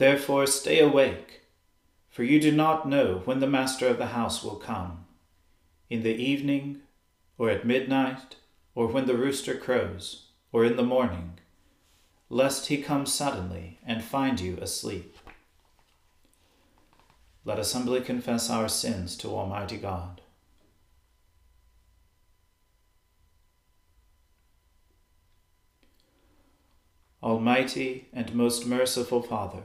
Therefore stay awake, for you do not know when the master of the house will come in the evening, or at midnight, or when the rooster crows, or in the morning, lest he come suddenly and find you asleep. Let us humbly confess our sins to Almighty God. Almighty and most merciful Father,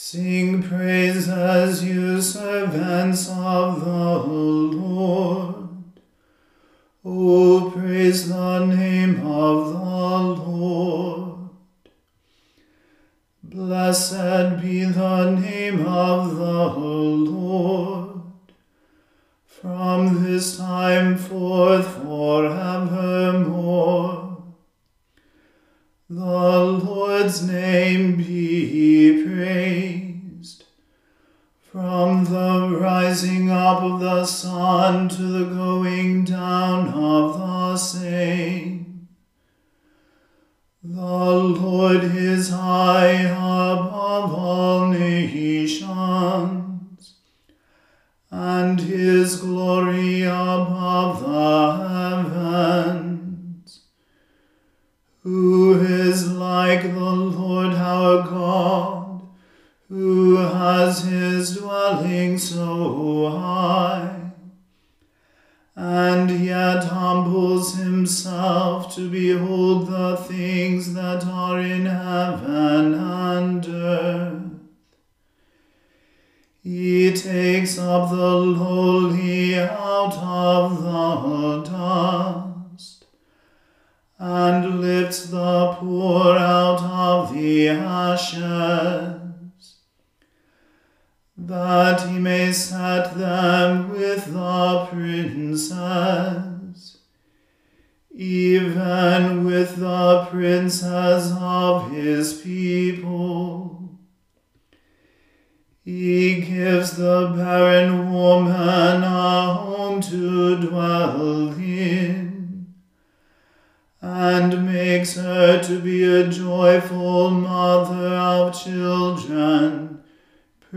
Sing praises, you servants of the Lord. O praise the name of the Lord. Blessed be the name of the Lord. From this time forth forevermore. The Lord's name be praised. From the rising up of the sun to the going down of the same. The Lord is high above all nations, and his glory above the heavens. Who is like the Lord our God, who has his dwelling so high, and yet humbles himself to behold the things that are in heaven and earth. He takes up the lowly out of the dust, and lifts the poor out of the ashes that he may set them with the princes, even with the princes of his people. He gives the barren woman a home to dwell in, and makes her to be a joyful mother of children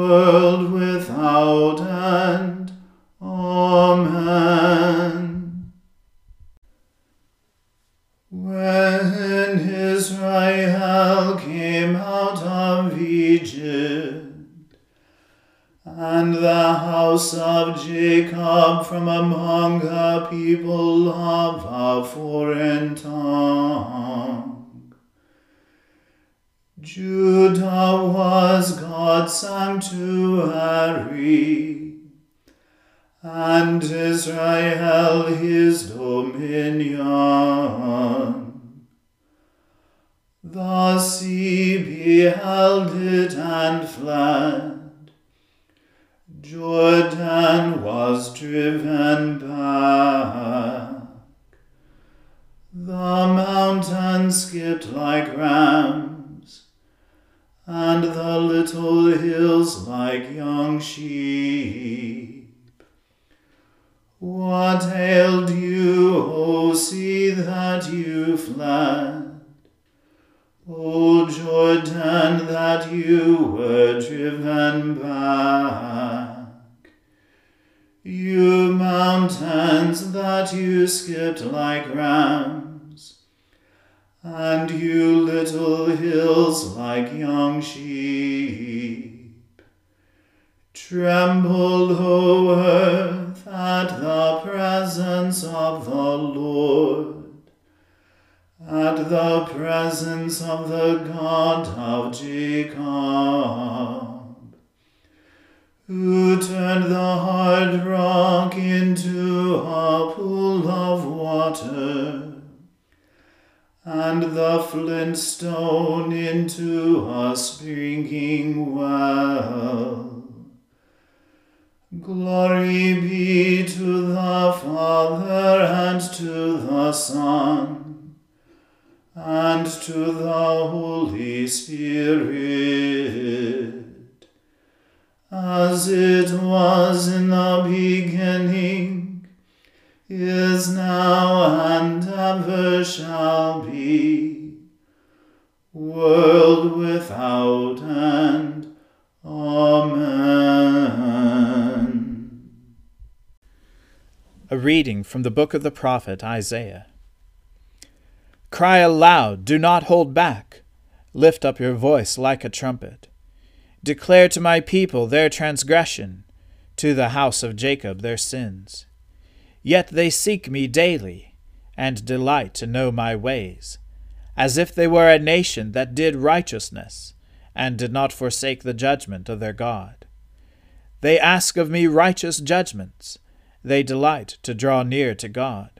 world without end. Amen. When Israel came out of Egypt, and the house of Jacob from among the people The mountains skipped like rams Of Jacob, who turned the hard rock into a pool of water and the flint stone into a springing well. Glory be to the Father and to the Son and to the Holy Spirit, as it was in the beginning is now and ever shall be, world without end. Amen. A reading from the book of the prophet Isaiah. Cry aloud, do not hold back. Lift up your voice like a trumpet. Declare to my people their transgression, to the house of Jacob their sins. Yet they seek me daily, and delight to know my ways, as if they were a nation that did righteousness, and did not forsake the judgment of their God. They ask of me righteous judgments, they delight to draw near to God.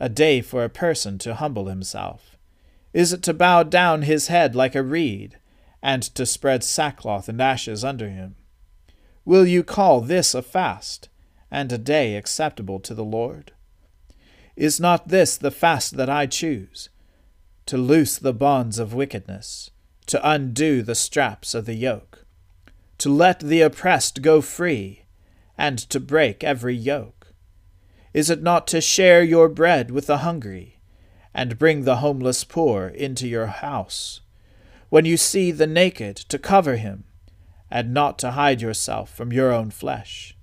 a day for a person to humble himself? Is it to bow down his head like a reed, and to spread sackcloth and ashes under him? Will you call this a fast, and a day acceptable to the Lord? Is not this the fast that I choose? To loose the bonds of wickedness, to undo the straps of the yoke, to let the oppressed go free, and to break every yoke? Is it not to share your bread with the hungry, and bring the homeless poor into your house? When you see the naked, to cover him, and not to hide yourself from your own flesh.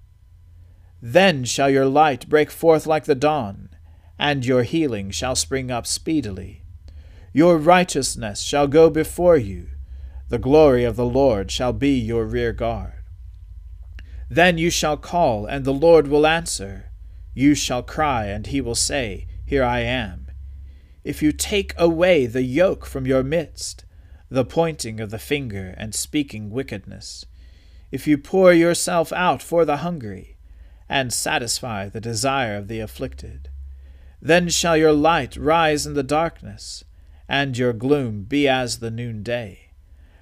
Then shall your light break forth like the dawn, and your healing shall spring up speedily. Your righteousness shall go before you, the glory of the Lord shall be your rear guard. Then you shall call, and the Lord will answer. You shall cry, and he will say, Here I am. If you take away the yoke from your midst, the pointing of the finger and speaking wickedness, if you pour yourself out for the hungry, and satisfy the desire of the afflicted, then shall your light rise in the darkness, and your gloom be as the noonday.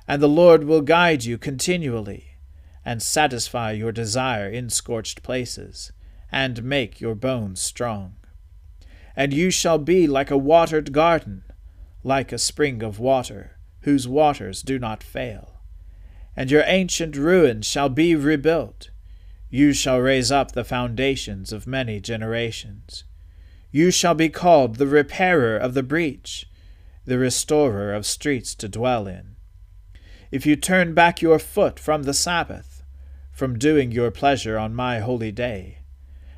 And the Lord will guide you continually, and satisfy your desire in scorched places, and make your bones strong. And you shall be like a watered garden, like a spring of water, whose waters do not fail. And your ancient ruins shall be rebuilt. You shall raise up the foundations of many generations. You shall be called the repairer of the breach, the restorer of streets to dwell in. If you turn back your foot from the Sabbath, from doing your pleasure on my holy day,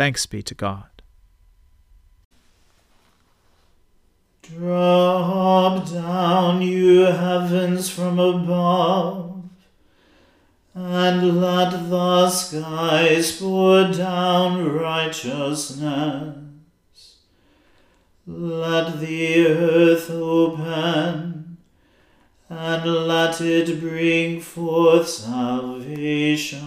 Thanks be to God. Drop down, you heavens from above and let the skies pour down righteousness. Let the earth open, and let it bring forth salvation.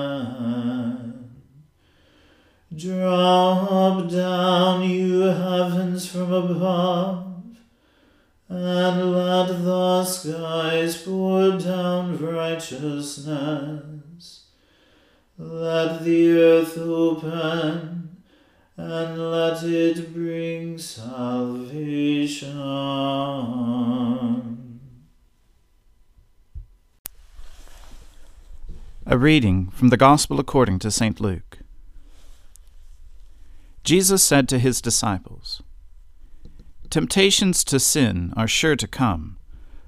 Drop down, you heavens, from above and let the skies pour down righteousness. Let the earth open, and let it bring salvation. A reading from the Gospel according to St. Luke. Jesus said to his disciples, Temptations to sin are sure to come,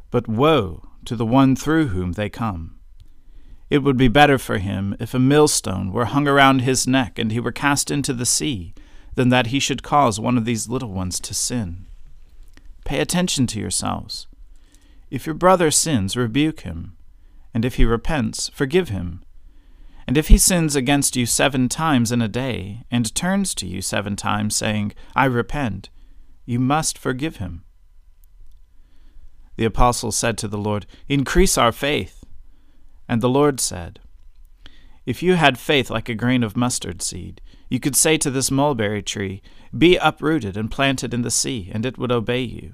but woe to the one through whom they come. It would be better for him if a millstone were hung around his neck and he were cast into the sea, than that he should cause one of these little ones to sin. Pay attention to yourselves. If your brother sins, rebuke him, and if he repents, forgive him. And if he sins against you seven times in a day, and turns to you seven times, saying, I repent, you must forgive him. The apostle said to the Lord, Increase our faith. And the Lord said, If you had faith like a grain of mustard seed, you could say to this mulberry tree, Be uprooted and planted in the sea, and it would obey you.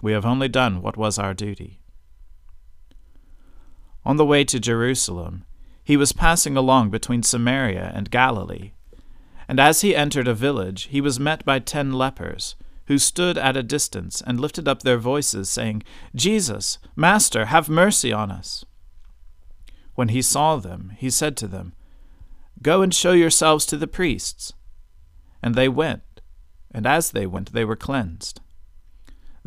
We have only done what was our duty. On the way to Jerusalem, he was passing along between Samaria and Galilee. And as he entered a village, he was met by ten lepers, who stood at a distance and lifted up their voices, saying, Jesus, Master, have mercy on us. When he saw them, he said to them, Go and show yourselves to the priests. And they went, and as they went, they were cleansed.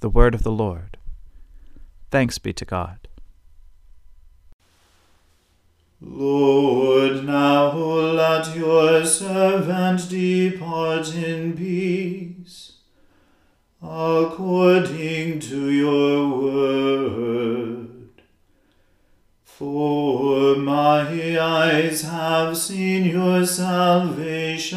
The word of the Lord. Thanks be to God. Lord, now let your servant depart in peace, according to your word. For my eyes have seen your salvation,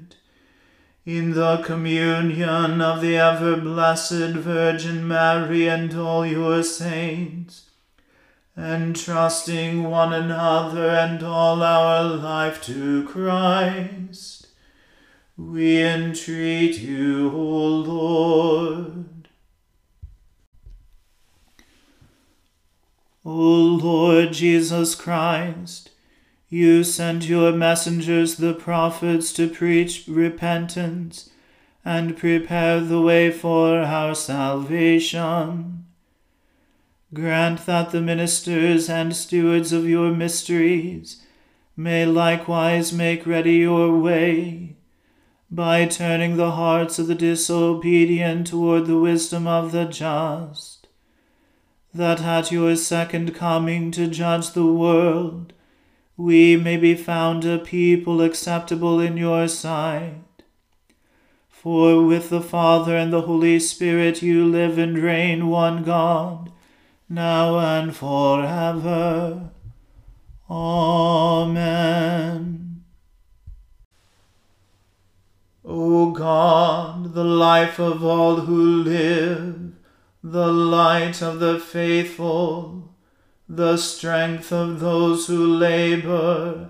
in the communion of the ever blessed Virgin Mary and all your saints, entrusting one another and all our life to Christ, we entreat you, O Lord. O Lord Jesus Christ, you sent your messengers, the prophets, to preach repentance and prepare the way for our salvation. Grant that the ministers and stewards of your mysteries may likewise make ready your way by turning the hearts of the disobedient toward the wisdom of the just, that at your second coming to judge the world, we may be found a people acceptable in your sight. For with the Father and the Holy Spirit you live and reign one God, now and forever. Amen. O God, the life of all who live, the light of the faithful, the strength of those who labor,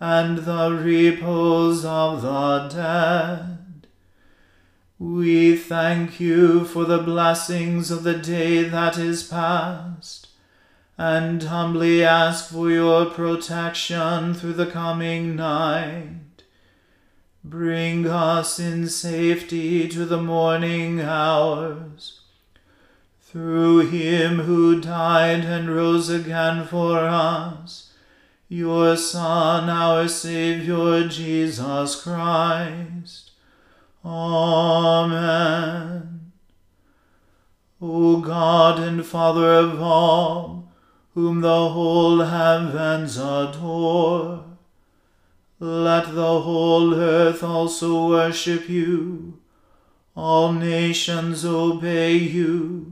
and the repose of the dead. We thank you for the blessings of the day that is past, and humbly ask for your protection through the coming night. Bring us in safety to the morning hours through him who died and rose again for us, your Son, our Saviour, Jesus Christ. Amen. O God and Father of all, whom the whole heavens adore, let the whole earth also worship you, all nations obey you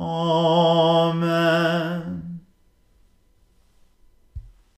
Amen.